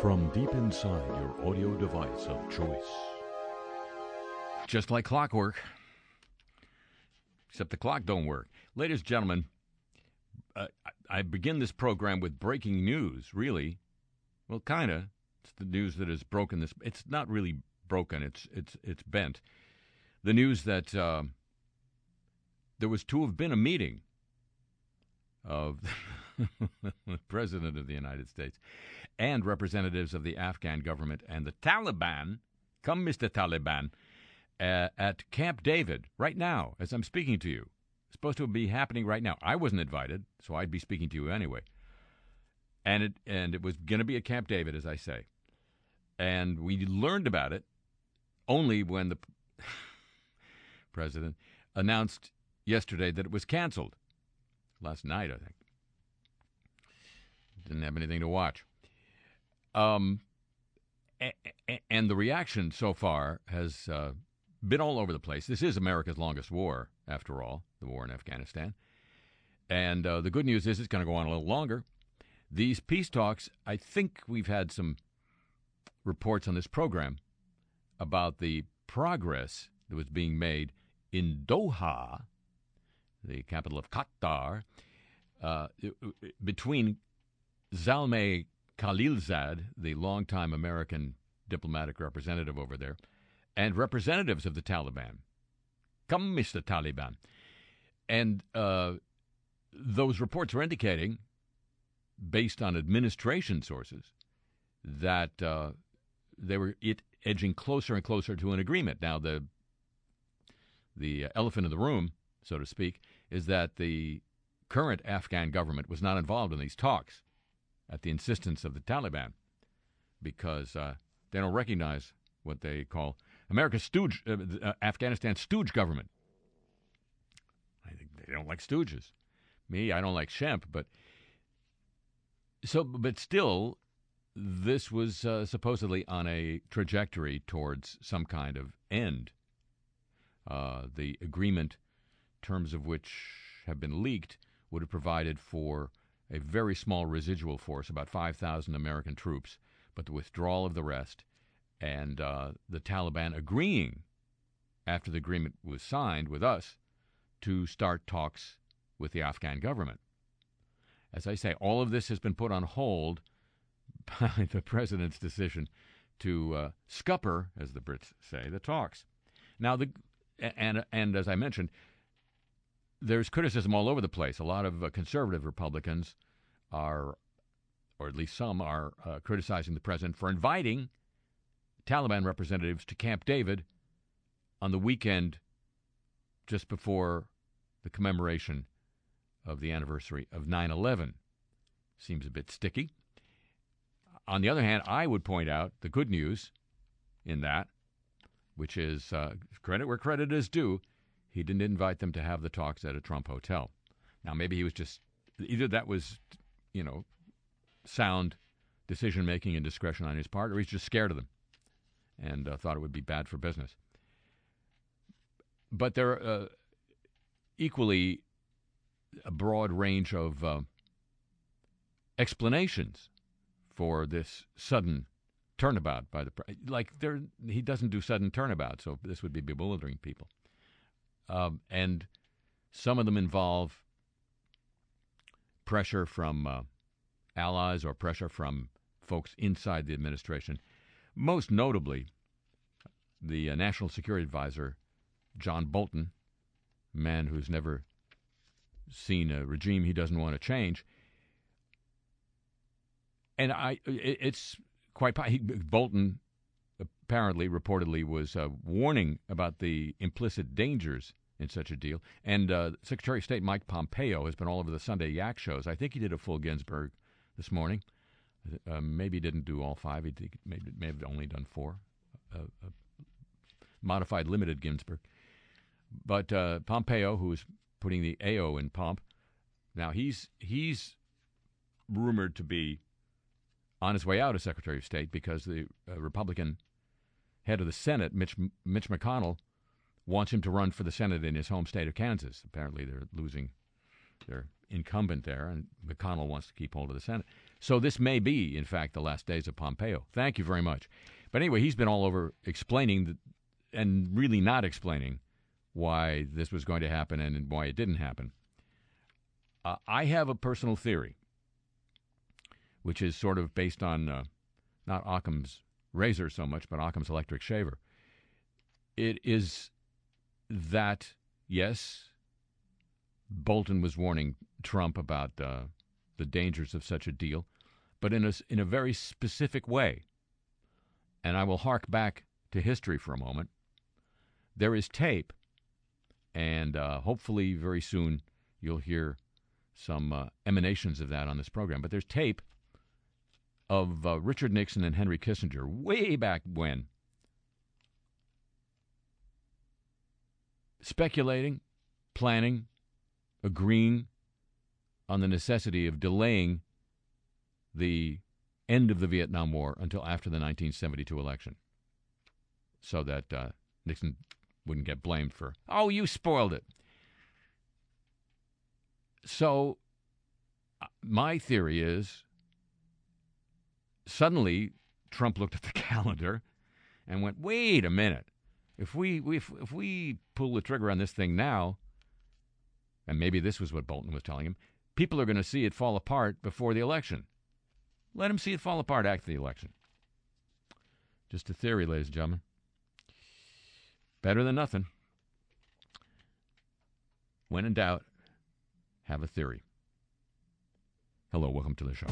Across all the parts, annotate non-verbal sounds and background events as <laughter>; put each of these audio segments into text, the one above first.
from deep inside your audio device of choice. Just like clockwork. Except the clock don't work. Ladies and gentlemen, uh, I begin this program with breaking news, really. Well, kind of. It's the news that has broken this. It's not really broken. It's it's it's bent. The news that uh, there was to have been a meeting of <laughs> the <laughs> President of the United States and representatives of the Afghan government and the Taliban. Come, Mr. Taliban, uh, at Camp David right now, as I'm speaking to you. It's supposed to be happening right now. I wasn't invited, so I'd be speaking to you anyway. And it and it was going to be at Camp David, as I say. And we learned about it only when the <laughs> president announced yesterday that it was canceled. Last night, I think. Didn't have anything to watch. Um, and the reaction so far has uh, been all over the place. This is America's longest war, after all, the war in Afghanistan. And uh, the good news is it's going to go on a little longer. These peace talks, I think we've had some reports on this program about the progress that was being made in Doha, the capital of Qatar, uh, between Zalmay Khalilzad, the longtime American diplomatic representative over there, and representatives of the Taliban. Come, Mr. Taliban. And uh, those reports are indicating, based on administration sources, that uh, they were it edging closer and closer to an agreement. Now, the the elephant in the room, so to speak, is that the current Afghan government was not involved in these talks at the insistence of the Taliban because uh, they don't recognize what they call America's stooge, uh, uh, Afghanistan stooge government. I think they don't like stooges. Me, I don't like Shemp, but so, but still, this was uh, supposedly on a trajectory towards some kind of end. Uh, the agreement, terms of which have been leaked, would have provided for a very small residual force, about 5,000 American troops, but the withdrawal of the rest, and uh, the Taliban agreeing, after the agreement was signed with us, to start talks with the Afghan government. As I say, all of this has been put on hold <laughs> by the president's decision to uh, scupper, as the Brits say, the talks. Now, the and and as I mentioned, there's criticism all over the place. A lot of uh, conservative Republicans are, or at least some, are uh, criticizing the president for inviting Taliban representatives to Camp David on the weekend just before the commemoration of the anniversary of 9 11. Seems a bit sticky. On the other hand, I would point out the good news in that, which is uh, credit where credit is due he didn't invite them to have the talks at a Trump hotel. Now, maybe he was just either that was, you know, sound decision making and discretion on his part, or he's just scared of them and uh, thought it would be bad for business. But there are uh, equally a broad range of uh, explanations for this sudden turnabout by the like. There, he doesn't do sudden turnabout, so this would be bewildering people um, and some of them involve pressure from uh, allies or pressure from folks inside the administration. Most notably, the uh, National Security Advisor, John Bolton, man who's never seen a regime he doesn't want to change. And I, it's quite he, Bolton apparently, reportedly, was uh, warning about the implicit dangers in such a deal. And uh, Secretary of State Mike Pompeo has been all over the Sunday Yak shows. I think he did a full Ginsburg this morning. Uh, maybe didn't do all five. He did, may, may have only done four. Uh, uh modified limited Ginsburg. But uh, Pompeo, who is putting the AO in pomp, now he's he's rumored to be on his way out as Secretary of State because the uh, Republican head of the Senate, Mitch, Mitch McConnell, wants him to run for the Senate in his home state of Kansas. Apparently, they're losing their incumbent there, and McConnell wants to keep hold of the Senate. So this may be, in fact, the last days of Pompeo. Thank you very much. But anyway, he's been all over explaining the, and really not explaining why this was going to happen and why it didn't happen. Uh, I have a personal theory, which is sort of based on uh, not Occam's razor so much, but Occam's electric shaver. It is that, yes, Bolton was warning Trump about uh, the dangers of such a deal, but in a, in a very specific way. And I will hark back to history for a moment. There is tape, and uh, hopefully very soon you'll hear some uh, emanations of that on this program. But there's tape of uh, Richard Nixon and Henry Kissinger way back when speculating, planning, agreeing on the necessity of delaying the end of the Vietnam War until after the 1972 election so that uh, Nixon wouldn't get blamed for, oh, you spoiled it. So, uh, my theory is suddenly Trump looked at the <laughs> calendar and went, wait a minute. If we, if, if we pull the trigger on this thing now, and maybe this was what Bolton was telling him, people are going to see it fall apart before the election. Let them see it fall apart after the election. Just a theory, ladies and gentlemen. Better than nothing. When in doubt, have a theory. Hello, welcome to the show.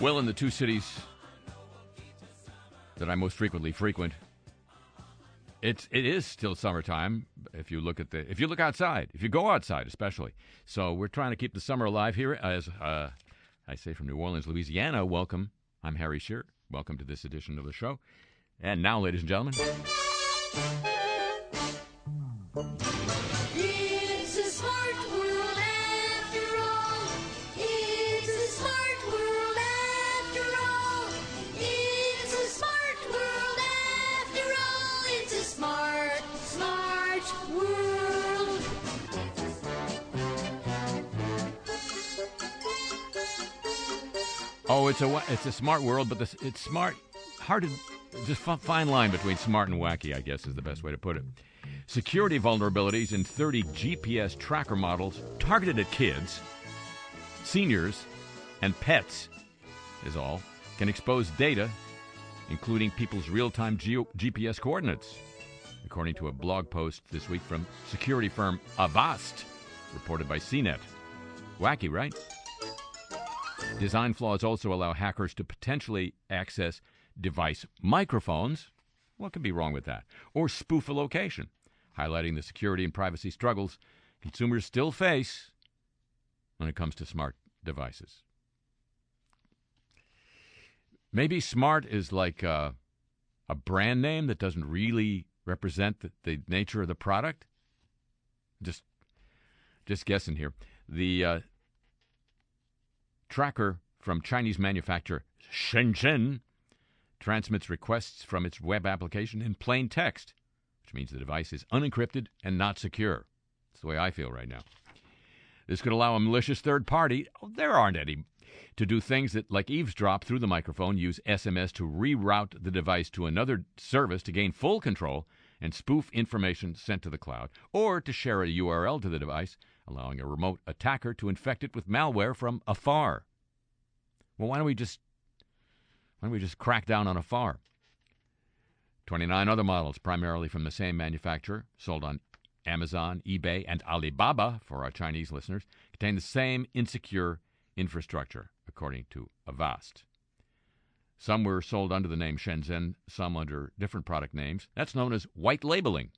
Well, in the two cities that I most frequently frequent, it's it is still summertime. If you look at the if you look outside, if you go outside, especially. So we're trying to keep the summer alive here. As uh, I say from New Orleans, Louisiana. Welcome. I'm Harry Shearer. Welcome to this edition of the show. And now, ladies and gentlemen. It's a smart Oh, it's a it's a smart world, but this, it's smart. Hard to just fine line between smart and wacky. I guess is the best way to put it. Security vulnerabilities in 30 GPS tracker models targeted at kids, seniors, and pets is all can expose data, including people's real-time geo- GPS coordinates, according to a blog post this week from security firm Avast, reported by CNET. Wacky, right? Design flaws also allow hackers to potentially access device microphones. What could be wrong with that? Or spoof a location, highlighting the security and privacy struggles consumers still face when it comes to smart devices. Maybe smart is like a, a brand name that doesn't really represent the, the nature of the product. Just, just guessing here. The uh, tracker from Chinese manufacturer Shenzhen transmits requests from its web application in plain text, which means the device is unencrypted and not secure. That's the way I feel right now. This could allow a malicious third party, oh, there aren't any, to do things that, like eavesdrop through the microphone, use SMS to reroute the device to another service to gain full control and spoof information sent to the cloud, or to share a URL to the device, allowing a remote attacker to infect it with malware from afar. Well, why don't we just why don't we just crack down on afar? 29 other models, primarily from the same manufacturer, sold on Amazon, eBay, and Alibaba, for our Chinese listeners, contain the same insecure infrastructure, according to Avast. Some were sold under the name Shenzhen, some under different product names. That's known as white labeling,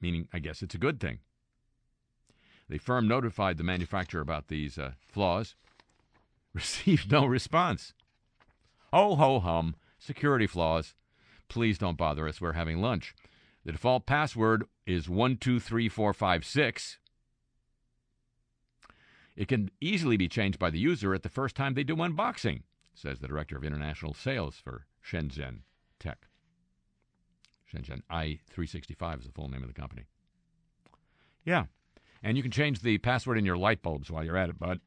meaning, I guess, it's a good thing. The firm notified the manufacturer about these uh, flaws, <laughs> received no response. Oh, ho, hum. Security flaws. Please don't bother us. We're having lunch. The default password is 123456. It can easily be changed by the user at the first time they do unboxing, says the director of international sales for Shenzhen Tech. Shenzhen i365 is the full name of the company. Yeah. And you can change the password in your light bulbs while you're at it, bud.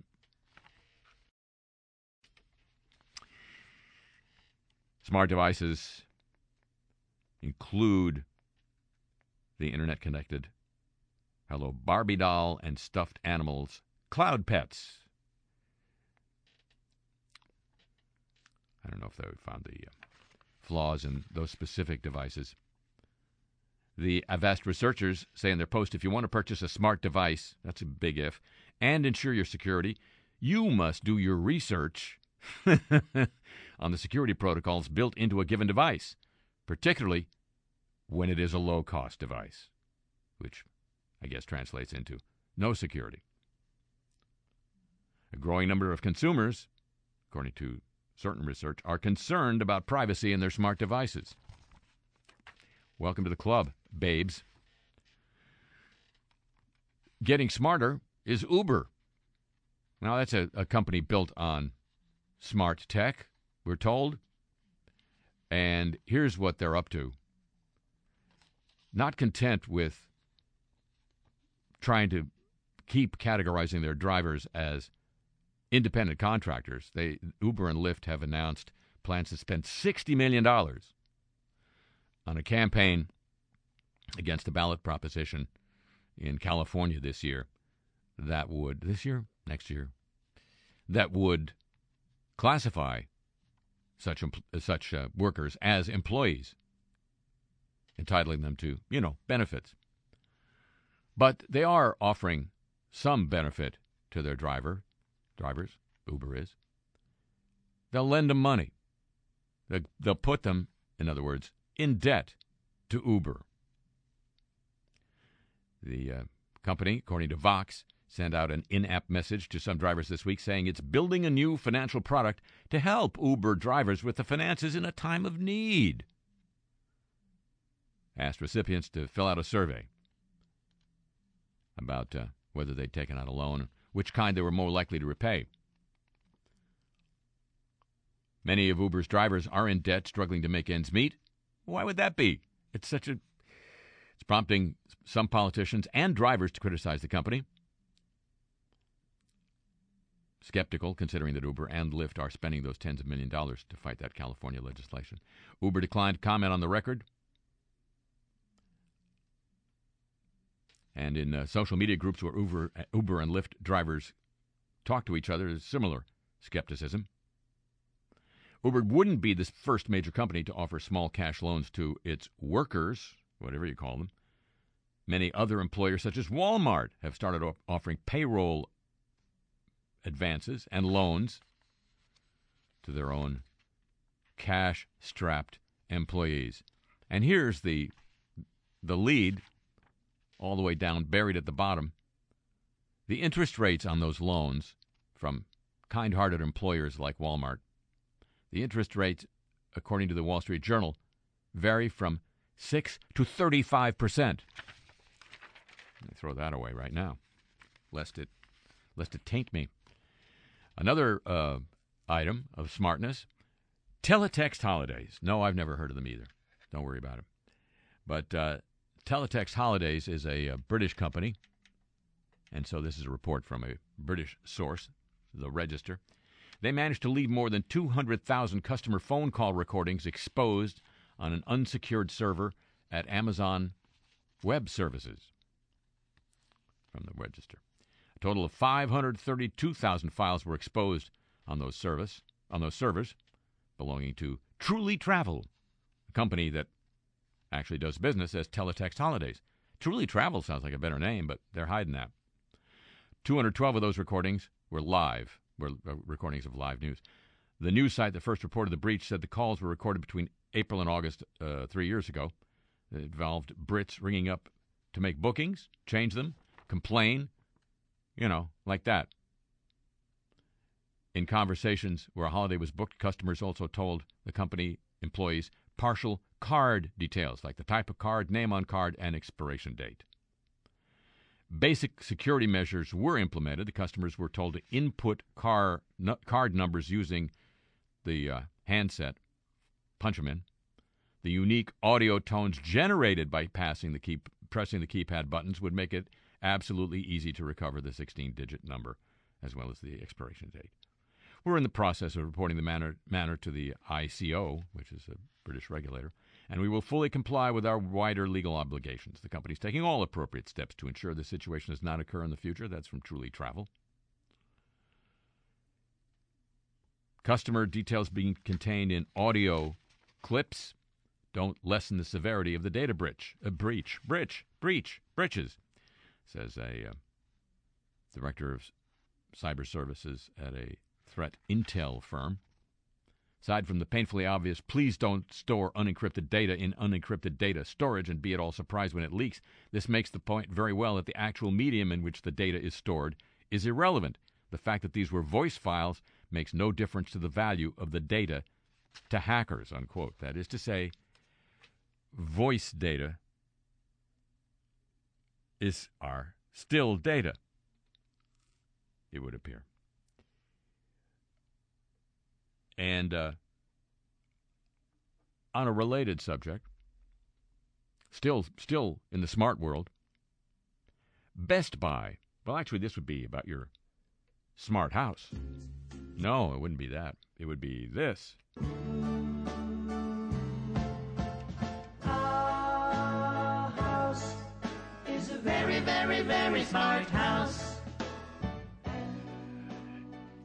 Smart devices include the internet connected Hello Barbie doll and stuffed animals, cloud pets. I don't know if they found the uh, flaws in those specific devices. The Avast researchers say in their post if you want to purchase a smart device, that's a big if, and ensure your security, you must do your research <laughs> on the security protocols built into a given device, particularly when it is a low cost device, which I guess translates into no security. A growing number of consumers, according to certain research, are concerned about privacy in their smart devices. Welcome to the club, babes. Getting smarter is Uber. Now, that's a, a company built on smart tech, we're told. And here's what they're up to. Not content with trying to keep categorizing their drivers as independent contractors, they Uber and Lyft have announced plans to spend $60 million on a campaign against a ballot proposition in California this year that would this year, next year, that would classify such such uh, workers as employees, entitling them to you know benefits. But they are offering some benefit to their driver drivers. Uber is They'll lend them money. They'll put them, in other words, in debt to Uber. The uh, company, according to Vox, sent out an in app message to some drivers this week saying it's building a new financial product to help Uber drivers with the finances in a time of need. Asked recipients to fill out a survey about uh, whether they'd taken out a loan, which kind they were more likely to repay. Many of Uber's drivers are in debt, struggling to make ends meet. Why would that be? It's such a it's prompting some politicians and drivers to criticize the company. Skeptical, considering that Uber and Lyft are spending those tens of million dollars to fight that California legislation. Uber declined comment on the record. And in uh, social media groups where Uber, Uber and Lyft drivers talk to each other, there's similar skepticism. Uber wouldn't be the first major company to offer small cash loans to its workers, whatever you call them. Many other employers, such as Walmart, have started off offering payroll advances and loans to their own cash strapped employees. And here's the the lead all the way down buried at the bottom. The interest rates on those loans from kind-hearted employers like Walmart. The interest rates according to the Wall Street Journal vary from 6 to 35 percent. Throw that away right now, lest it lest it taint me. Another uh, item of smartness: teletext holidays. No, I've never heard of them either. Don't worry about it. But uh, Teletext Holidays is a, a British company, and so this is a report from a British source, the Register. They managed to leave more than 200,000 customer phone call recordings exposed on an unsecured server at Amazon Web Services. From the Register. A total of 532,000 files were exposed on those service on those servers belonging to Truly Travel, a company that actually does business as Teletext Holidays. Truly Travel sounds like a better name, but they're hiding that. 212 of those recordings were live, were uh, recordings of live news. The news site that first reported the breach said the calls were recorded between April and August uh, three years ago. It involved Brits ringing up to make bookings, change them, complain, you know, like that. In conversations where a holiday was booked, customers also told the company employees partial card details, like the type of card, name on card, and expiration date. Basic security measures were implemented. The customers were told to input car, n- card numbers using the uh, handset, punch them in. The unique audio tones generated by passing the key, pressing the keypad buttons would make it absolutely easy to recover the 16 digit number as well as the expiration date. We're in the process of reporting the manner, manner to the ICO, which is a British regulator, and we will fully comply with our wider legal obligations. The company is taking all appropriate steps to ensure this situation does not occur in the future. That's from Truly Travel. Customer details being contained in audio clips don't lessen the severity of the data breach. A breach, breach, breach, breaches, says a uh, director of cyber services at a threat intel firm. Aside from the painfully obvious, please don't store unencrypted data in unencrypted data storage and be at all surprised when it leaks, this makes the point very well that the actual medium in which the data is stored is irrelevant. The fact that these were voice files makes no difference to the value of the data to hackers, unquote. That is to say, voice data is are still data, it would appear. And uh, on a related subject, still still in the smart world, Best Buy. Well, actually, this would be about your smart house. No, it wouldn't be that. It would be this. Our house is a very, very, very smart house.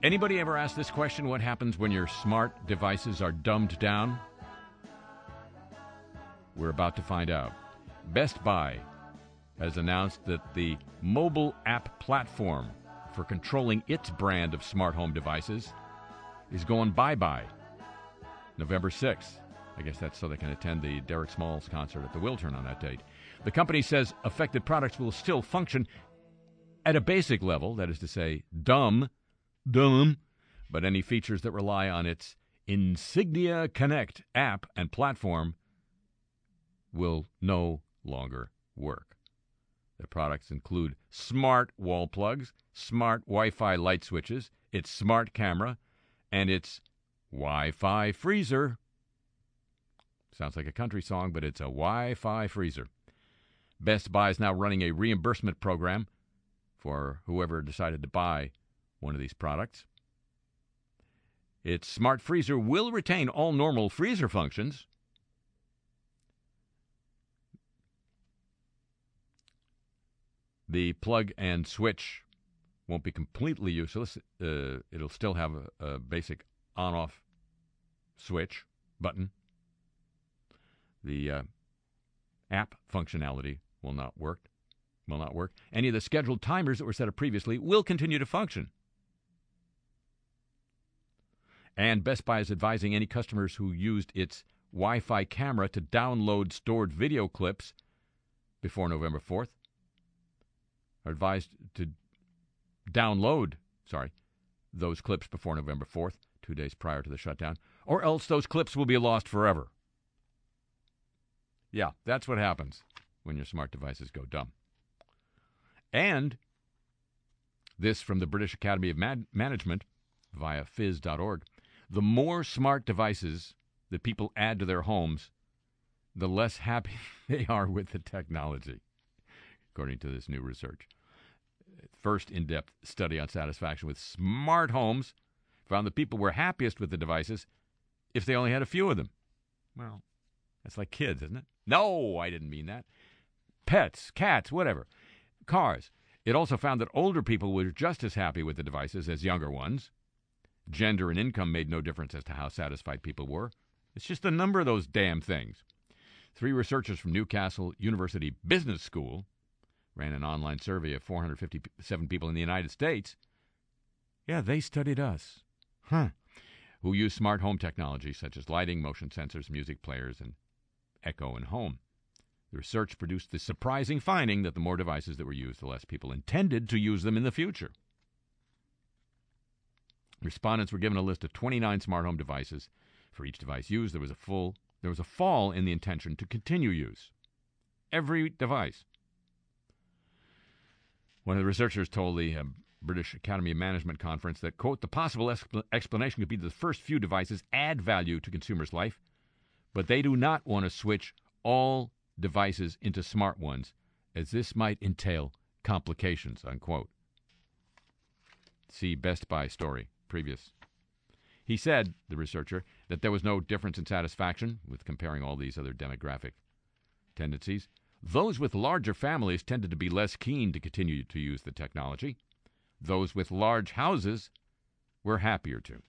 Anybody ever ask this question? What happens when your smart devices are dumbed down? We're about to find out. Best Buy has announced that the mobile app platform for controlling its brand of smart home devices is going bye bye November 6th. I guess that's so they can attend the Derek Smalls concert at the Wiltern on that date. The company says affected products will still function at a basic level, that is to say, dumb, dumb, but any features that rely on its Insignia Connect app and platform will no longer work. The products include smart wall plugs, smart Wi Fi light switches, its smart camera, and its Wi Fi freezer. Sounds like a country song, but it's a Wi Fi freezer. Best Buy is now running a reimbursement program for whoever decided to buy one of these products. Its smart freezer will retain all normal freezer functions. The plug and switch won't be completely useless. Uh, it'll still have a, a basic on off switch button. The uh, app functionality will not work. Will not work. Any of the scheduled timers that were set up previously will continue to function. And Best Buy is advising any customers who used its Wi Fi camera to download stored video clips before November 4th are advised to download, sorry, those clips before November 4th, two days prior to the shutdown, or else those clips will be lost forever. Yeah, that's what happens when your smart devices go dumb. And this from the British Academy of Man- Management via phys.org The more smart devices that people add to their homes, the less happy <laughs> they are with the technology, according to this new research. First in depth study on satisfaction with smart homes found that people were happiest with the devices if they only had a few of them. Well, that's like kids, isn't it? No, I didn't mean that. Pets, cats, whatever. Cars. It also found that older people were just as happy with the devices as younger ones. Gender and income made no difference as to how satisfied people were. It's just the number of those damn things. Three researchers from Newcastle University Business School ran an online survey of 457 people in the United States. Yeah, they studied us. Huh. Who use smart home technology such as lighting, motion sensors, music players, and Echo and Home. The research produced the surprising finding that the more devices that were used, the less people intended to use them in the future. Respondents were given a list of 29 smart home devices. For each device used, there was a full there was a fall in the intention to continue use. Every device. One of the researchers told the uh, British Academy of Management conference that, quote, the possible expl- explanation could be that the first few devices add value to consumers' life, but they do not want to switch all devices into smart ones, as this might entail complications, unquote. See Best Buy story, previous. He said, the researcher, that there was no difference in satisfaction with comparing all these other demographic tendencies. Those with larger families tended to be less keen to continue to use the technology. Those with large houses were happier to.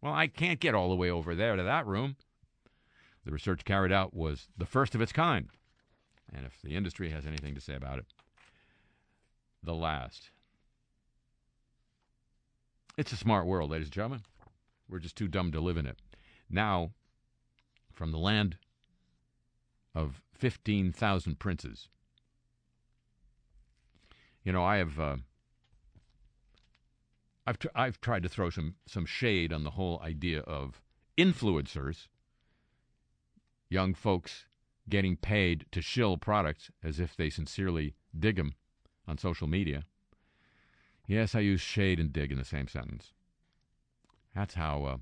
Well, I can't get all the way over there to that room. The research carried out was the first of its kind. And if the industry has anything to say about it, the last. It's a smart world, ladies and gentlemen. We're just too dumb to live in it. Now, from the land of 15,000 princes. You know, I have uh, I've tr- I've tried to throw some some shade on the whole idea of influencers, young folks getting paid to shill products as if they sincerely dig them on social media. Yes, I use shade and dig in the same sentence. That's how. Uh,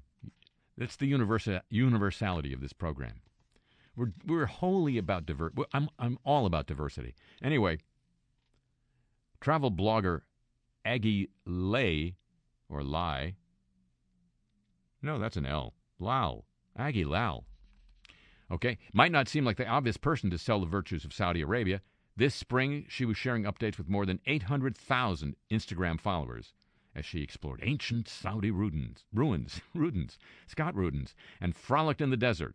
that's the universa- universality of this program. We're we're wholly about diver. I'm I'm all about diversity. Anyway, travel blogger Aggie Lay or Lai. No, that's an L. Lau. Aggie Lau. Okay, might not seem like the obvious person to sell the virtues of Saudi Arabia. This spring, she was sharing updates with more than 800,000 Instagram followers as she explored ancient Saudi ruins, <laughs> ruins, ruins, Scott Rudins, and frolicked in the desert.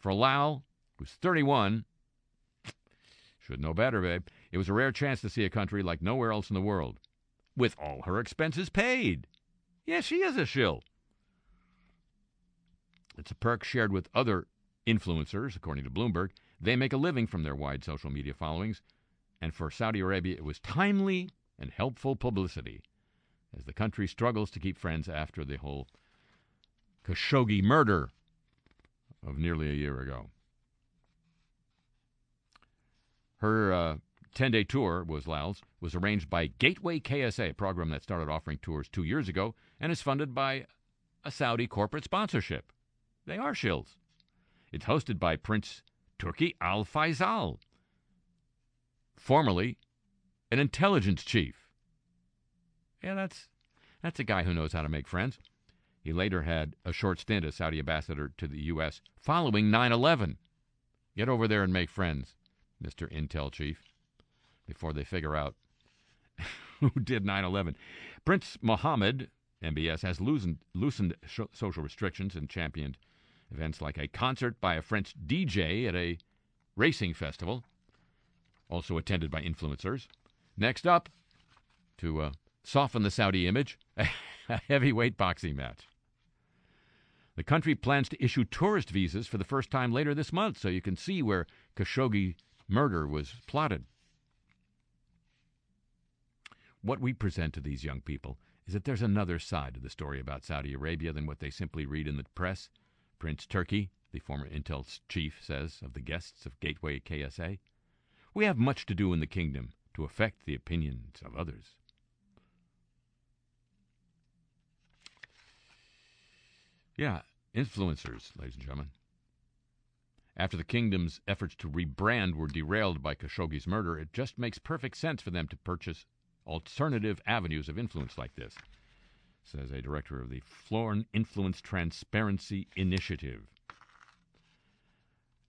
For Lau, who's 31, should know better, babe, it was a rare chance to see a country like nowhere else in the world, with all her expenses paid. Yeah, she is a shill. It's a perk shared with other influencers, according to Bloomberg. They make a living from their wide social media followings, and for Saudi Arabia, it was timely and helpful publicity as the country struggles to keep friends after the whole Khashoggi murder of nearly a year ago. Her uh, 10 day tour was Lal's, was arranged by Gateway KSA, a program that started offering tours two years ago and is funded by a Saudi corporate sponsorship. They are shills. It's hosted by Prince Turki Al Faisal, formerly an intelligence chief. Yeah, that's that's a guy who knows how to make friends. He later had a short stint as Saudi ambassador to the U.S. following 9 11. Get over there and make friends, Mr. Intel Chief, before they figure out <laughs> who did 9 11. Prince Mohammed, MBS, has loosened, loosened sh- social restrictions and championed events like a concert by a French DJ at a racing festival, also attended by influencers. Next up, to uh, soften the Saudi image, <laughs> a heavyweight boxing match. The country plans to issue tourist visas for the first time later this month, so you can see where Khashoggi murder was plotted. What we present to these young people is that there's another side to the story about Saudi Arabia than what they simply read in the press. Prince Turki, the former Intel chief, says of the guests of Gateway KSA. We have much to do in the kingdom to affect the opinions of others. Yeah, influencers, ladies and gentlemen. After the kingdom's efforts to rebrand were derailed by Khashoggi's murder, it just makes perfect sense for them to purchase alternative avenues of influence like this, says a director of the Foreign Influence Transparency Initiative.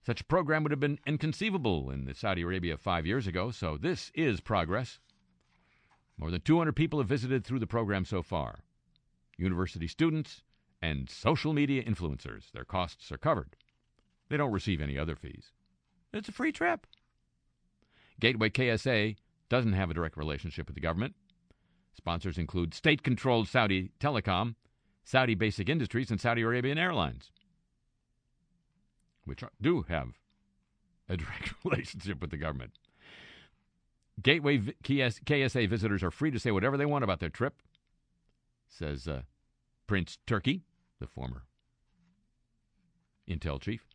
Such a program would have been inconceivable in Saudi Arabia five years ago, so this is progress. More than 200 people have visited through the program so far. University students and social media influencers. Their costs are covered. They don't receive any other fees. It's a free trip. Gateway KSA doesn't have a direct relationship with the government. Sponsors include state controlled Saudi Telecom, Saudi Basic Industries, and Saudi Arabian Airlines, which do have a <laughs> direct relationship with the government. Gateway KSA visitors are free to say whatever they want about their trip, says uh, Prince Turki, the former Intel chief.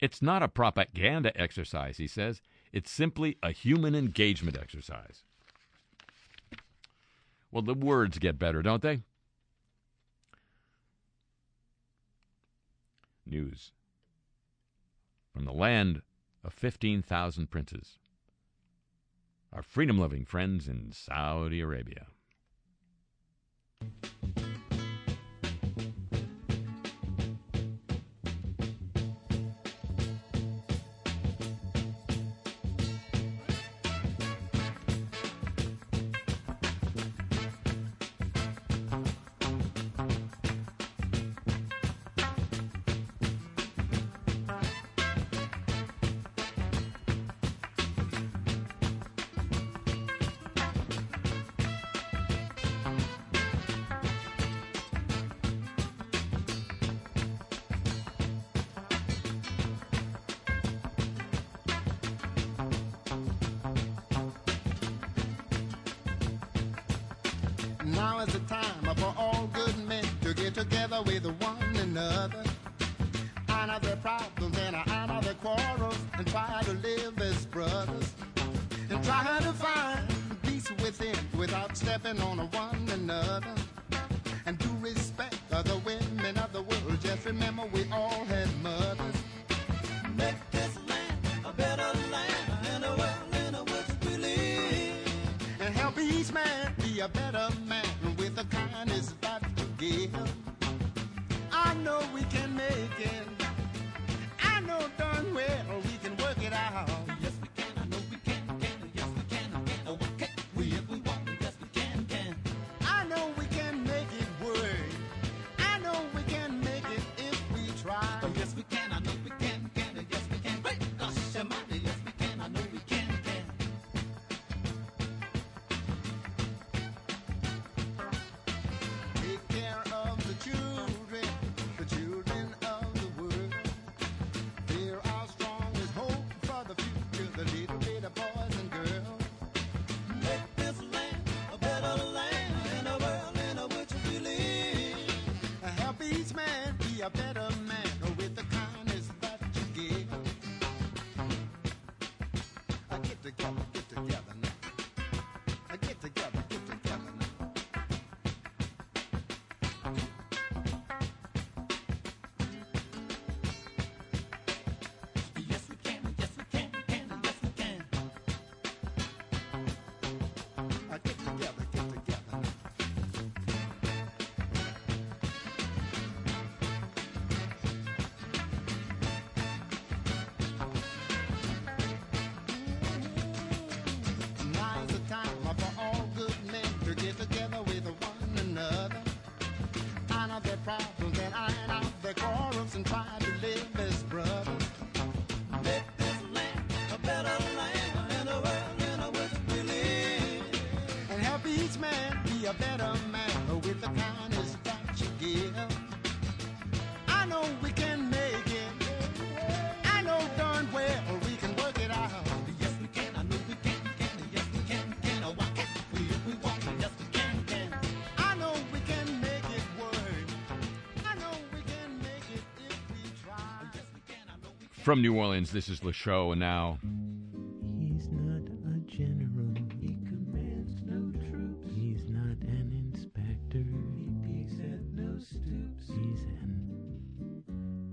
It's not a propaganda exercise, he says. It's simply a human engagement exercise. Well, the words get better, don't they? News from the land of 15,000 princes. Our freedom loving friends in Saudi Arabia. From New Orleans, this is Le Show, and now He's not a general. He commands no troops. He's not an inspector. He peeks at no stoops. He's an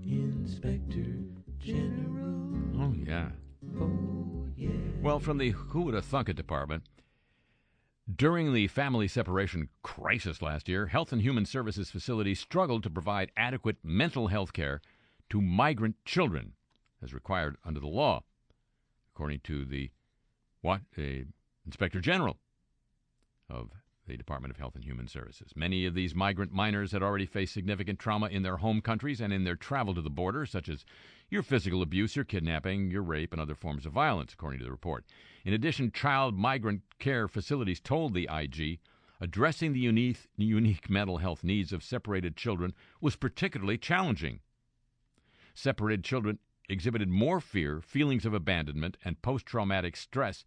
inspector general. oh yeah, Oh yeah. well, from the Who Would Have Thunk It department. During the family separation crisis last year, Health and Human Services facilities struggled to provide adequate mental health care to migrant children, as required under the law, according to the what uh, the Inspector General of the Department of Health and Human Services. Many of these migrant minors had already faced significant trauma in their home countries and in their travel to the border, such as your physical abuse, your kidnapping, your rape, and other forms of violence, according to the report. In addition, child migrant care facilities told the IG addressing the unique, unique mental health needs of separated children was particularly challenging. Separated children exhibited more fear, feelings of abandonment, and post traumatic stress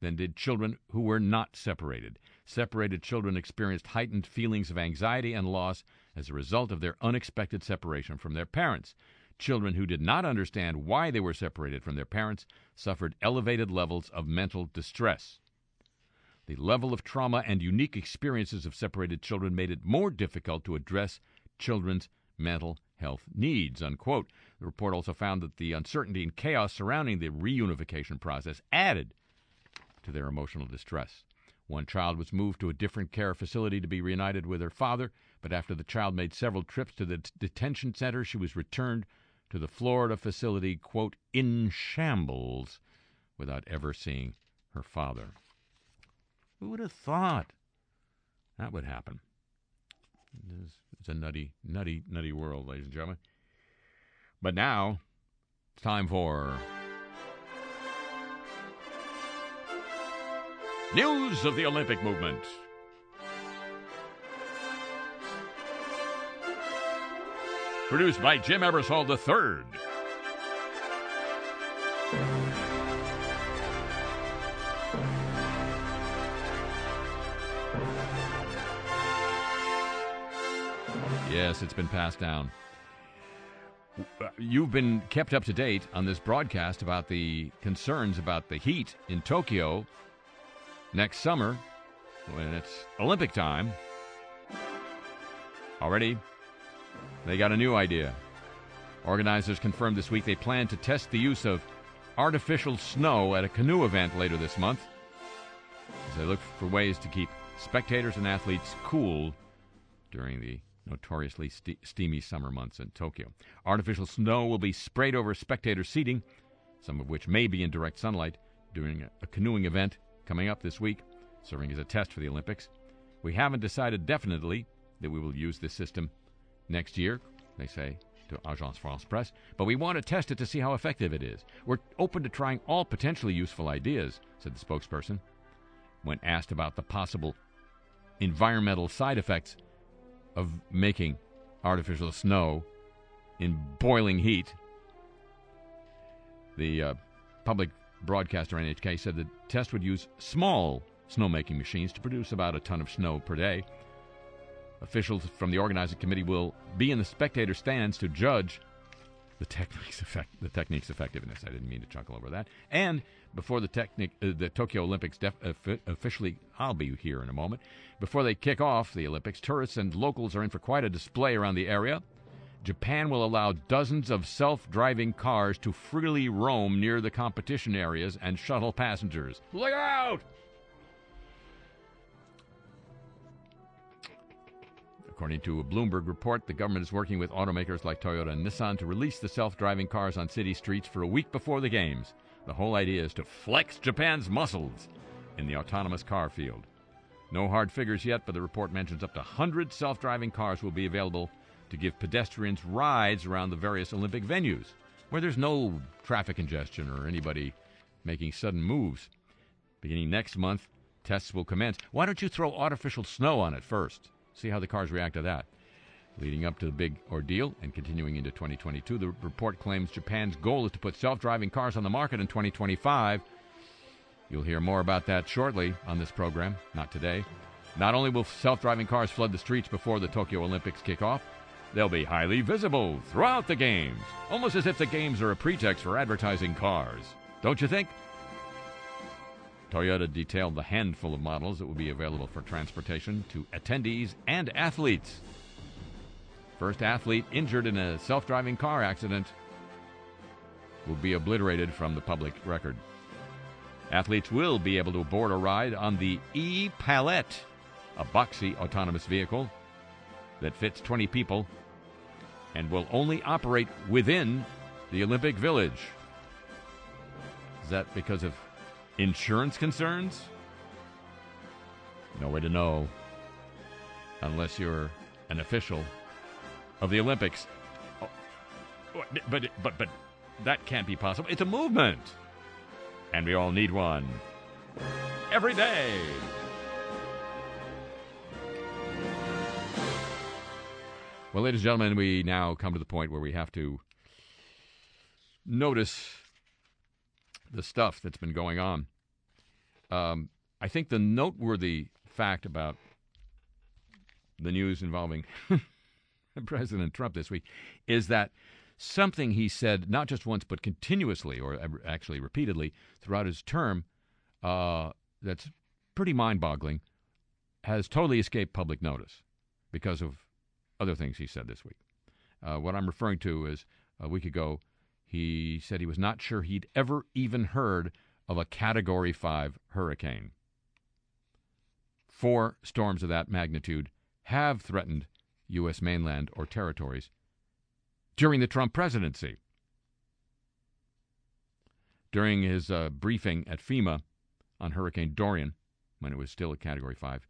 than did children who were not separated. Separated children experienced heightened feelings of anxiety and loss as a result of their unexpected separation from their parents. Children who did not understand why they were separated from their parents suffered elevated levels of mental distress. The level of trauma and unique experiences of separated children made it more difficult to address children's mental health needs. Unquote. The report also found that the uncertainty and chaos surrounding the reunification process added to their emotional distress. One child was moved to a different care facility to be reunited with her father, but after the child made several trips to the d- detention center, she was returned to the Florida facility, quote, in shambles, without ever seeing her father. Who would have thought that would happen? It's, it's a nutty, nutty, nutty world, ladies and gentlemen. But now, it's time for news of the Olympic movement. Produced by Jim Ebersol III. Yes, it's been passed down. You've been kept up to date on this broadcast about the concerns about the heat in Tokyo next summer when it's Olympic time. Already, they got a new idea. Organizers confirmed this week they plan to test the use of artificial snow at a canoe event later this month as they look for ways to keep spectators and athletes cool during the notoriously ste- steamy summer months in Tokyo. Artificial snow will be sprayed over spectator seating, some of which may be in direct sunlight, during a, a canoeing event coming up this week, serving as a test for the Olympics. We haven't decided definitely that we will use this system next year, they say to Agence France Presse, but we want to test it to see how effective it is. We're open to trying all potentially useful ideas, said the spokesperson. When asked about the possible environmental side effects of making artificial snow in boiling heat, the uh, public broadcaster NHK said the test would use small snowmaking machines to produce about a ton of snow per day. Officials from the organizing committee will be in the spectator stands to judge the technique's effect, the technique's effectiveness. I didn't mean to chuckle over that. And before the technic, uh, the Tokyo Olympics def, officially, I'll be here in a moment. Before they kick off the Olympics, tourists and locals are in for quite a display around the area. Japan will allow dozens of self-driving cars to freely roam near the competition areas and shuttle passengers. Look out! According to a Bloomberg report, the government is working with automakers like Toyota and Nissan to release the self driving cars on city streets for a week before the Games. The whole idea is to flex Japan's muscles in the autonomous car field. No hard figures yet, but the report mentions up to 100 self driving cars will be available to give pedestrians rides around the various Olympic venues where there's no traffic congestion or anybody making sudden moves. Beginning next month, tests will commence. Why don't you throw artificial snow on it first? See how the cars react to that. Leading up to the big ordeal and continuing into 2022, the report claims Japan's goal is to put self driving cars on the market in 2025. You'll hear more about that shortly on this program, not today. Not only will self driving cars flood the streets before the Tokyo Olympics kick off, they'll be highly visible throughout the Games, almost as if the Games are a pretext for advertising cars. Don't you think? Toyota detailed the handful of models that will be available for transportation to attendees and athletes. First athlete injured in a self driving car accident will be obliterated from the public record. Athletes will be able to board a ride on the E Palette, a boxy autonomous vehicle that fits 20 people and will only operate within the Olympic Village. Is that because of insurance concerns? No way to know unless you're an official of the Olympics. Oh, but but but that can't be possible. It's a movement. And we all need one. Every day. Well, ladies and gentlemen, we now come to the point where we have to notice the stuff that's been going on. Um, I think the noteworthy fact about the news involving <laughs> President Trump this week is that something he said not just once but continuously, or actually repeatedly throughout his term, uh, that's pretty mind-boggling, has totally escaped public notice because of other things he said this week. Uh, what I'm referring to is a week ago, he said he was not sure he'd ever even heard of a Category 5 hurricane. Four storms of that magnitude have threatened U.S. mainland or territories during the Trump presidency. During his uh, briefing at FEMA on Hurricane Dorian, when it was still a Category 5,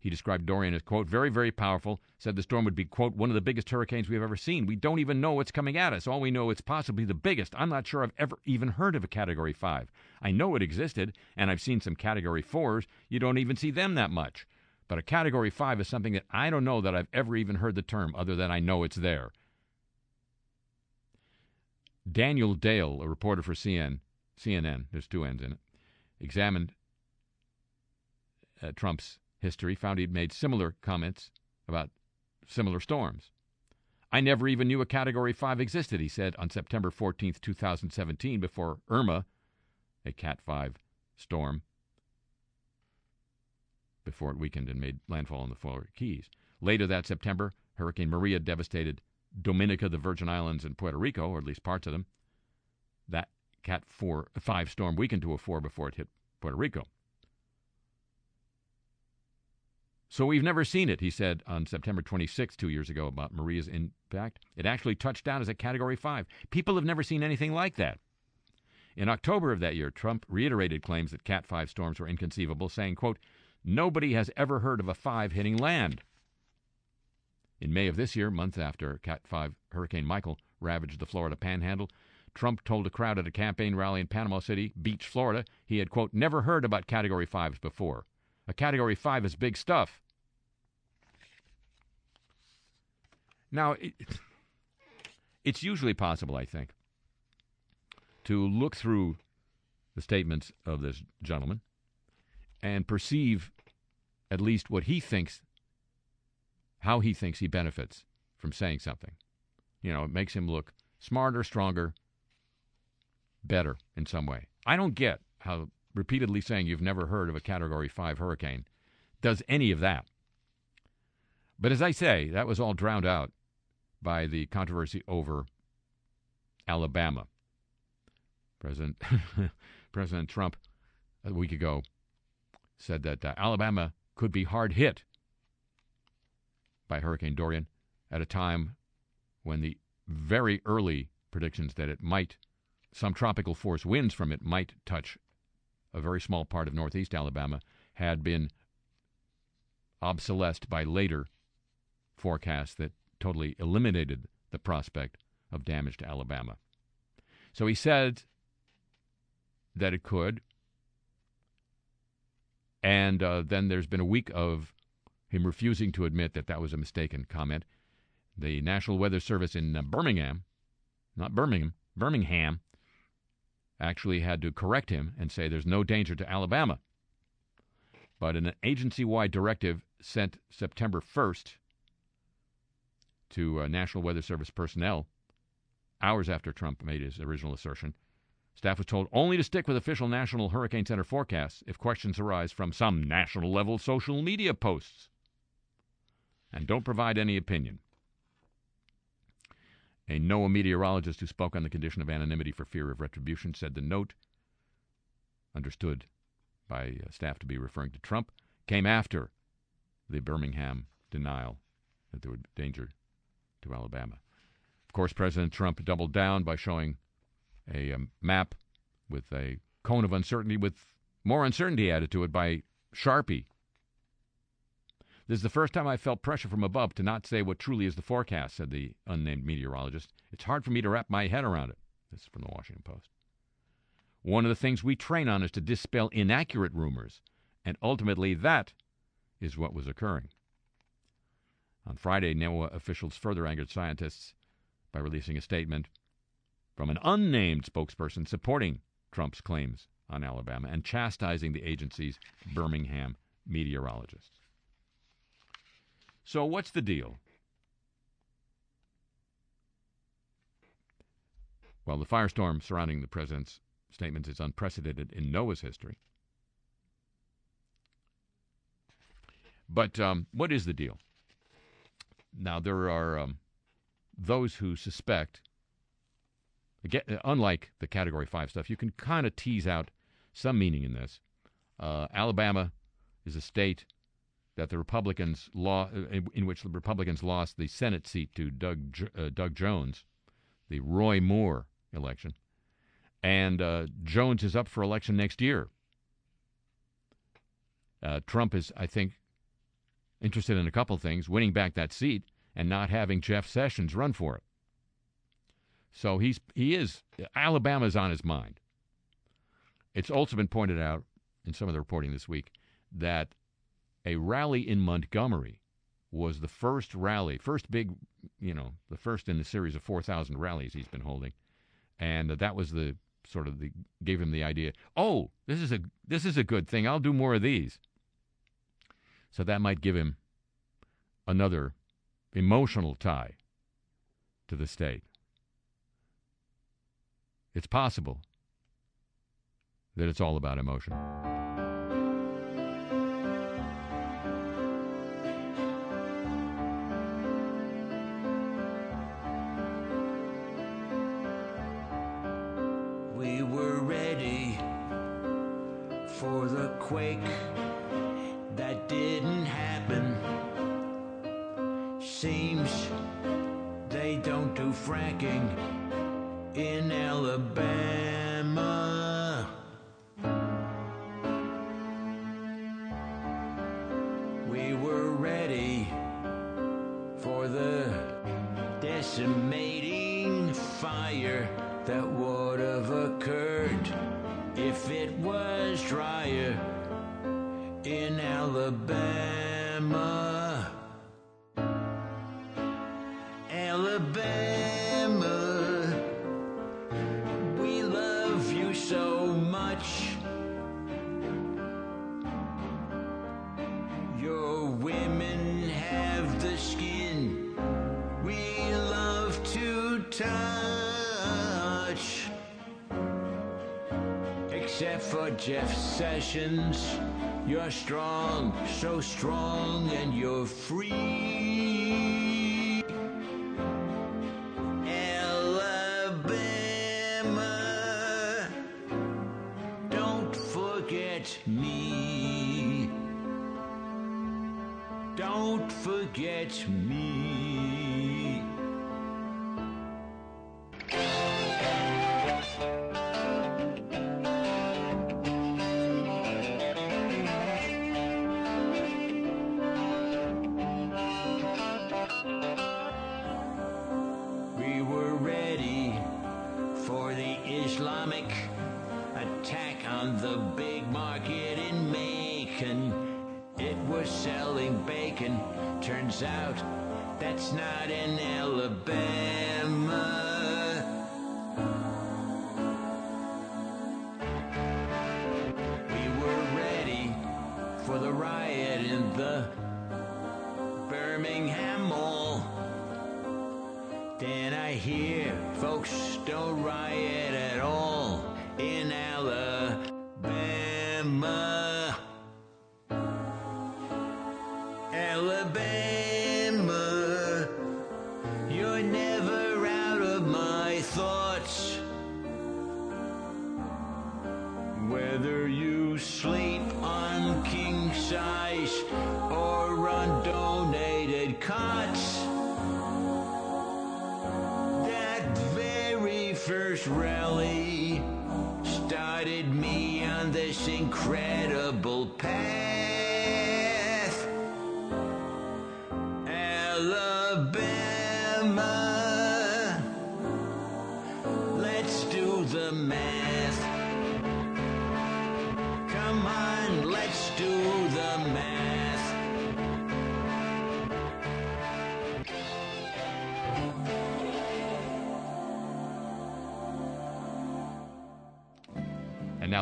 he described Dorian as, quote, very, very powerful, said the storm would be, quote, one of the biggest hurricanes we've ever seen. We don't even know what's coming at us. All we know it's possibly the biggest. I'm not sure I've ever even heard of a Category 5. I know it existed, and I've seen some Category 4s. You don't even see them that much. But a Category 5 is something that I don't know that I've ever even heard the term, other than I know it's there. Daniel Dale, a reporter for CN, CNN, there's two N's in it, examined uh, Trump's history, found he'd made similar comments about similar storms. I never even knew a Category 5 existed, he said on September 14, 2017, before Irma, a Cat 5 storm, before it weakened and made landfall in the Florida Keys. Later that September, Hurricane Maria devastated Dominica, the Virgin Islands, and Puerto Rico, or at least parts of them. That Cat 4, 5 storm weakened to a 4 before it hit Puerto Rico. So we've never seen it, he said on September 26, two years ago, about Maria's impact. It actually touched down as a Category 5. People have never seen anything like that. In October of that year, Trump reiterated claims that Cat 5 storms were inconceivable, saying, quote, Nobody has ever heard of a 5 hitting land. In May of this year, months after Cat 5 Hurricane Michael ravaged the Florida panhandle, Trump told a crowd at a campaign rally in Panama City Beach, Florida, he had, quote, never heard about Category 5s before. A Category 5 is big stuff. Now, it, it's usually possible, I think, to look through the statements of this gentleman and perceive at least what he thinks, how he thinks he benefits from saying something. You know, it makes him look smarter, stronger, better in some way. I don't get how repeatedly saying you've never heard of a Category 5 hurricane does any of that. But as I say, that was all drowned out by the controversy over Alabama. President <laughs> President Trump a week ago said that uh, Alabama could be hard hit by Hurricane Dorian at a time when the very early predictions that it might some tropical force winds from it might touch a very small part of northeast Alabama had been obsolesced by later forecasts that totally eliminated the prospect of damage to Alabama. So he said that it could. And uh, then there's been a week of him refusing to admit that that was a mistaken comment. The National Weather Service in uh, Birmingham, not Birmingham, Birmingham, actually had to correct him and say there's no danger to Alabama. But an agency wide directive sent September 1st to uh, National Weather Service personnel, hours after Trump made his original assertion, staff was told only to stick with official National Hurricane Center forecasts if questions arise from some national level social media posts. And don't provide any opinion. A NOAA meteorologist who spoke on the condition of anonymity for fear of retribution said the note, understood by uh, staff to be referring to Trump, came after the Birmingham denial that there would be danger to Alabama. Of course, President Trump doubled down by showing a um, map with a cone of uncertainty with more uncertainty added to it by Sharpie. This is the first time I felt pressure from above to not say what truly is the forecast, said the unnamed meteorologist. It's hard for me to wrap my head around it. This is from the Washington Post. One of the things we train on is to dispel inaccurate rumors, and ultimately that is what was occurring. On Friday, NOAA officials further angered scientists by releasing a statement from an unnamed spokesperson supporting Trump's claims on Alabama and chastising the agency's Birmingham meteorologists. So, what's the deal? Well, the firestorm surrounding the president's statements is unprecedented in NOAA's history. But um, what is the deal? Now, there are um, those who suspect, again, unlike the Category 5 stuff, you can kind of tease out some meaning in this. Uh, Alabama is a state that the Republicans law in, in which the Republicans lost the Senate seat to Doug uh, Doug Jones, the Roy Moore election, and uh, Jones is up for election next year. Uh, Trump is, I think, interested in a couple things: winning back that seat and not having Jeff Sessions run for it. So he's he is Alabama's on his mind. It's also been pointed out in some of the reporting this week that a rally in Montgomery was the first rally, first big, you know, the first in the series of 4,000 rallies he's been holding. And that was the sort of the gave him the idea, "Oh, this is a this is a good thing. I'll do more of these." So that might give him another emotional tie to the state. It's possible that it's all about emotion. We were ready for the quake that didn't happen. Seems they don't do fracking in Alabama. We were ready for the decimating fire that would have occurred if it was drier in Alabama. Jeff Sessions, you're strong, so strong, and you're free. Out that's not in Alabama. We were ready for the riot in the Birmingham Mall. Then I hear folks don't riot at all in Alabama.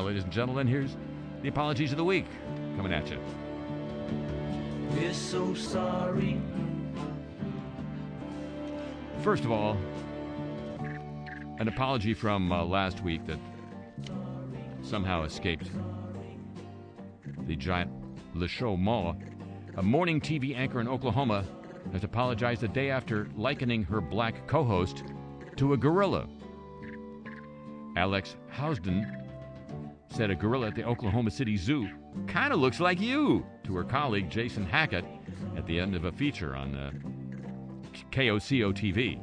Ladies and gentlemen, here's the apologies of the week coming at you. We're so sorry. First of all, an apology from uh, last week that somehow escaped the giant Le Show Ma. A morning TV anchor in Oklahoma has apologized the day after likening her black co host to a gorilla. Alex Housden said a gorilla at the Oklahoma City Zoo kind of looks like you to her colleague Jason Hackett at the end of a feature on uh, KOCO TV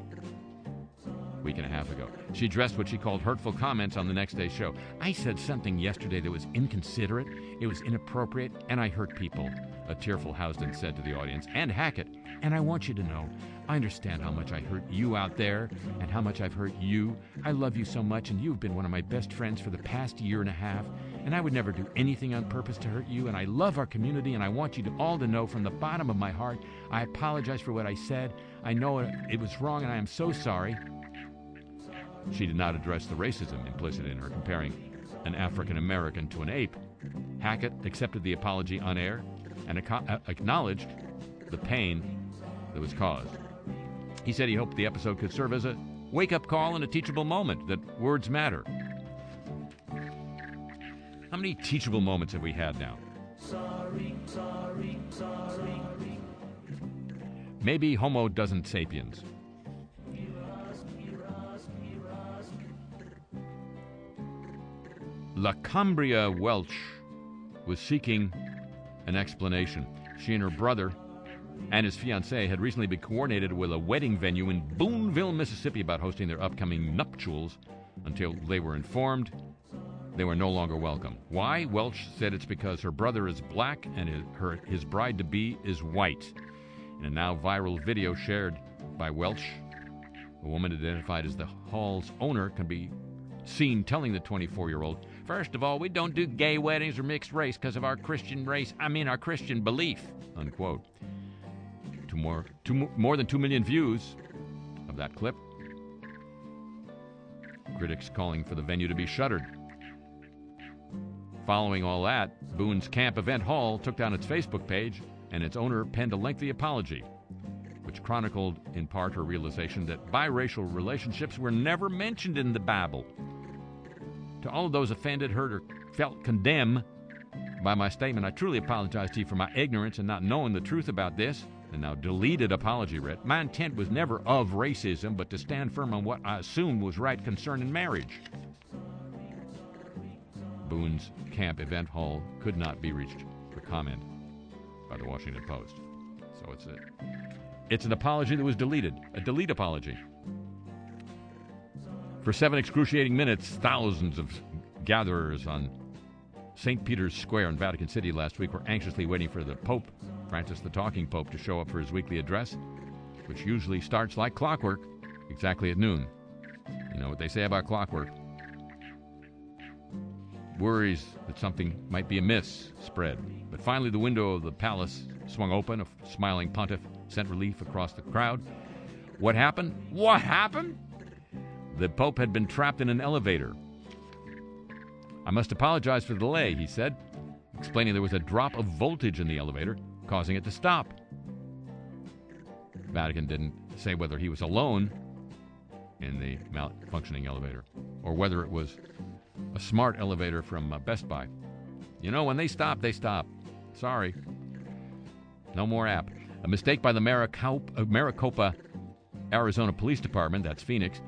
week and a half ago. She addressed what she called hurtful comments on the next day's show. I said something yesterday that was inconsiderate, it was inappropriate, and I hurt people, a tearful Housden said to the audience, and Hackett. And I want you to know, I understand how much I hurt you out there and how much I've hurt you. I love you so much, and you've been one of my best friends for the past year and a half. And I would never do anything on purpose to hurt you. And I love our community, and I want you to all to know from the bottom of my heart, I apologize for what I said. I know it, was wrong, and I am so sorry. She did not address the racism implicit in her comparing an African American to an ape. Hackett accepted the apology on air and aco- uh, acknowledged the pain that was caused. He said he hoped the episode could serve as a wake up call and a teachable moment that words matter. How many teachable moments have we had now? Sorry, sorry, sorry. Maybe Homo doesn't sapiens. La Cambria Welch was seeking an explanation. She and her brother and his fiancee had recently been coordinated with a wedding venue in Booneville, Mississippi about hosting their upcoming nuptials until they were informed they were no longer welcome. Why? Welch said it's because her brother is black and his, her, his bride to be is white. In a now viral video shared by Welch, a woman identified as the hall's owner can be seen telling the 24 year old, First of all, we don't do gay weddings or mixed race because of our Christian race, I mean our Christian belief, unquote. To more, to mo- more than 2 million views of that clip. Critics calling for the venue to be shuttered. Following all that, Boone's Camp Event Hall took down its Facebook page, and its owner penned a lengthy apology, which chronicled in part her realization that biracial relationships were never mentioned in the Bible. To all of those offended, hurt, or felt condemned by my statement, I truly apologize to you for my ignorance and not knowing the truth about this. The now deleted apology read My intent was never of racism, but to stand firm on what I assumed was right concerning marriage. Boone's Camp Event Hall could not be reached for comment by the Washington Post. So it's a it's an apology that was deleted, a delete apology. For seven excruciating minutes, thousands of gatherers on St. Peter's Square in Vatican City last week were anxiously waiting for the Pope, Francis the Talking Pope, to show up for his weekly address, which usually starts like clockwork exactly at noon. You know what they say about clockwork? Worries that something might be amiss spread. But finally, the window of the palace swung open. A smiling pontiff sent relief across the crowd. What happened? What happened? The Pope had been trapped in an elevator. I must apologize for the delay, he said, explaining there was a drop of voltage in the elevator, causing it to stop. Vatican didn't say whether he was alone in the malfunctioning elevator or whether it was a smart elevator from uh, Best Buy. You know, when they stop, they stop. Sorry. No more app. A mistake by the Maricopa, uh, Maricopa, Arizona Police Department, that's Phoenix,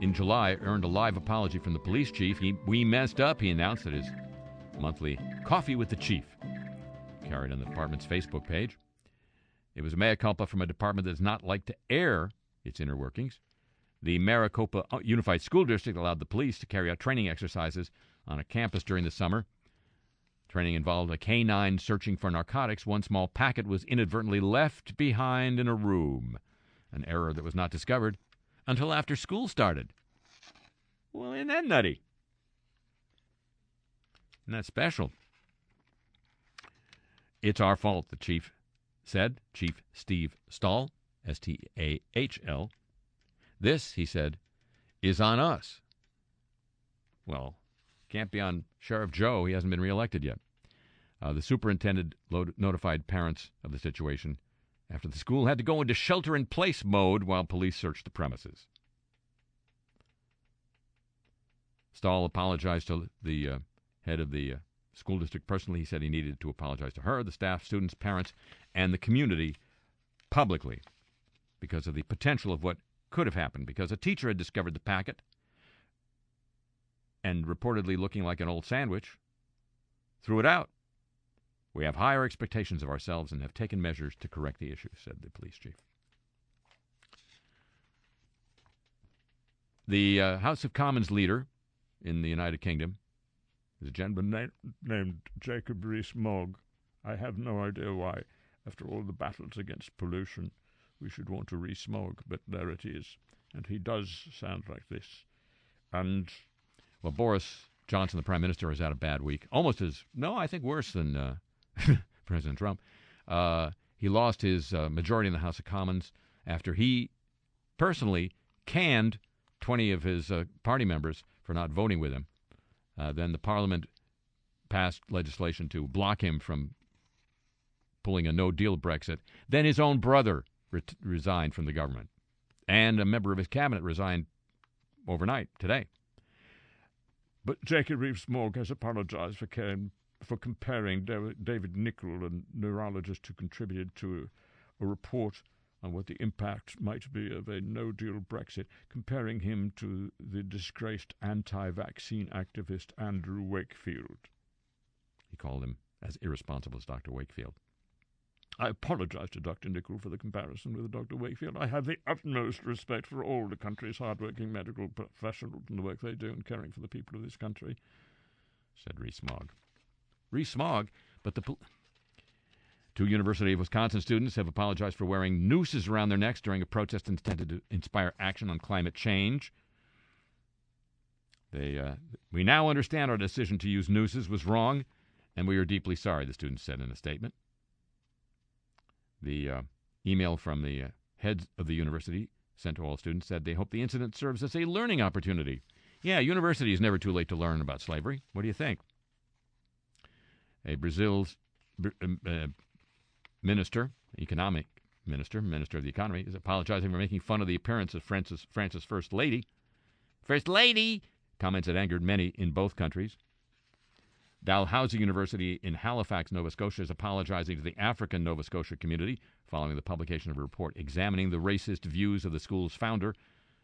in July earned a live apology from the police chief. He, we messed up, he announced at his monthly Coffee with the Chief, carried on the department's Facebook page. It was a mea culpa from a department that does not like to air its inner workings. The Maricopa Unified School District allowed the police to carry out training exercises on a campus during the summer. Training involved a canine searching for narcotics. One small packet was inadvertently left behind in a room, an error that was not discovered until after school started. Well, isn't that nutty? Isn't that special? It's our fault, the chief said, Chief Steve Stahl, S T A H L. This, he said, is on us. Well, can't be on Sheriff Joe. He hasn't been reelected yet. Uh, the superintendent lo- notified parents of the situation after the school had to go into shelter in place mode while police searched the premises. Stahl apologized to the uh, head of the uh, school district personally. He said he needed to apologize to her, the staff, students, parents, and the community publicly because of the potential of what could have happened. Because a teacher had discovered the packet and reportedly looking like an old sandwich, threw it out. We have higher expectations of ourselves and have taken measures to correct the issue, said the police chief. The uh, House of Commons leader in the United Kingdom is a gentleman na- named Jacob Rees-Mogg. I have no idea why, after all the battles against pollution, we should want to Rees-Mogg, but there it is. And he does sound like this. And, well, Boris Johnson, the Prime Minister, has had a bad week. Almost as, no, I think worse than uh, <laughs> President Trump. Uh, he lost his uh, majority in the House of Commons after he personally canned 20 of his uh, party members for not voting with him. Uh, then the Parliament passed legislation to block him from pulling a no deal Brexit. Then his own brother resigned from the government. And a member of his cabinet resigned overnight today. But Jacob Rees-Mogg has apologized for, caring, for comparing David, Nicholl, a neurologist who contributed to a, a report on what the impact might be of a no deal Brexit, comparing him to the disgraced anti vaccine activist Andrew Wakefield. He called him as irresponsible as Dr. Wakefield. I apologize to Dr. Nicholl for the comparison with Dr. Wakefield. I have the utmost respect for all the country's hard-working medical professionals and the work they do in caring for the people of this country, said Rees-Mogg. Rees-Mogg, but the... Pol- Two University of Wisconsin students have apologized for wearing nooses around their necks during a protest intended to inspire action on climate change. They, uh, we now understand our decision to use nooses was wrong, and we are deeply sorry, the students said in a statement. The uh, email from the uh, heads of the university sent to all students said they hope the incident serves as a learning opportunity. Yeah, university is never too late to learn about slavery. What do you think? A Brazil's uh, minister, economic minister, minister of the economy, is apologizing for making fun of the appearance of France's, France's First Lady. First Lady! Comments that angered many in both countries. Dalhousie University in Halifax, Nova Scotia, is apologizing to the African Nova Scotia community following the publication of a report examining the racist views of the school's founder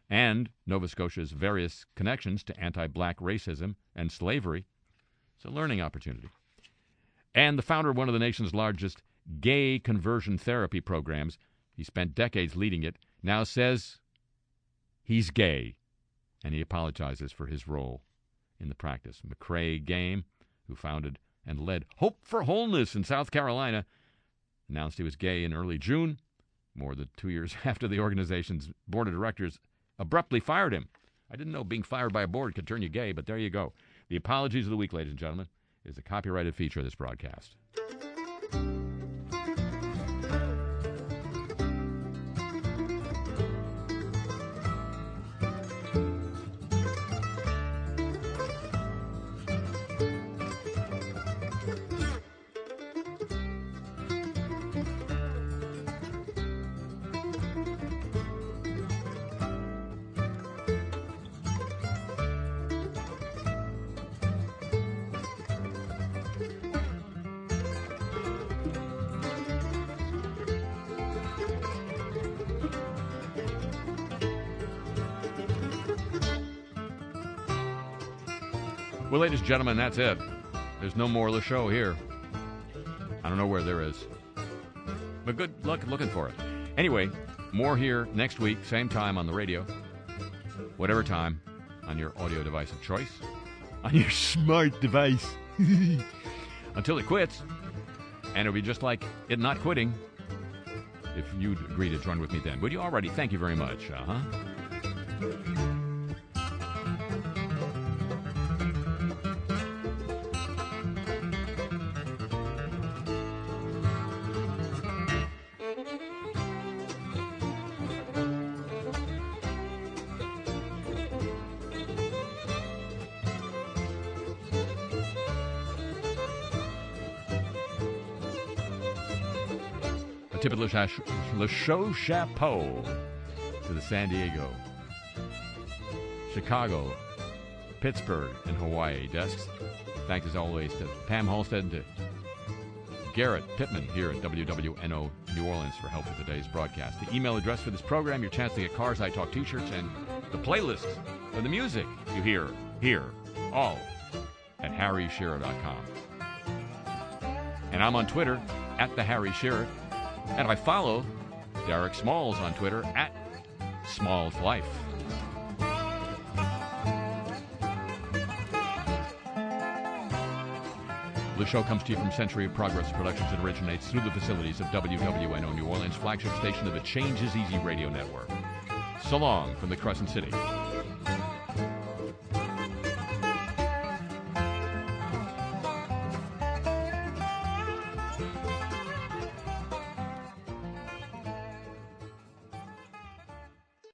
and Nova Scotia's various connections to anti black racism and slavery. It's a learning opportunity. And the founder of one of the nation's largest gay conversion therapy programs, he spent decades leading it, now says he's gay and he apologizes for his role in the practice. McCrae Game, who founded and led Hope for Wholeness in South Carolina, announced he was gay in early June, more than two years <laughs> after the organization's board of directors abruptly fired him. I didn't know being fired by a board could turn you gay, but there you go. The Apologies of the Week, ladies and gentlemen, is a copyrighted feature of this broadcast. Ladies and gentlemen, that's it. There's no more of the show here. I don't know where there is. But good luck looking for it. Anyway, more here next week, same time on the radio, whatever time on your audio device of choice, on your smart device. <laughs> Until it quits. And it'll be just like it not quitting if you'd agree to join with me then. Would you already? Thank you very much. Uh huh. Le, Show Chapeau to the San Diego, Chicago, Pittsburgh, and Hawaii desks. Thanks as always to Pam Halstead and to Garrett Pittman here at WWNO New Orleans for help with today's broadcast. The email address for this program, your chance to get Cars I Talk t-shirts, and the playlist of the music you hear here, all at harryshearer.com. And I'm on Twitter at the Harry Shearer. And I follow Derek Smalls on Twitter at Smalls Life. The show comes to you from Century of Progress Productions and originates through the facilities of WWNO New Orleans, flagship station of the Change is Easy radio network. So long from the Crescent City.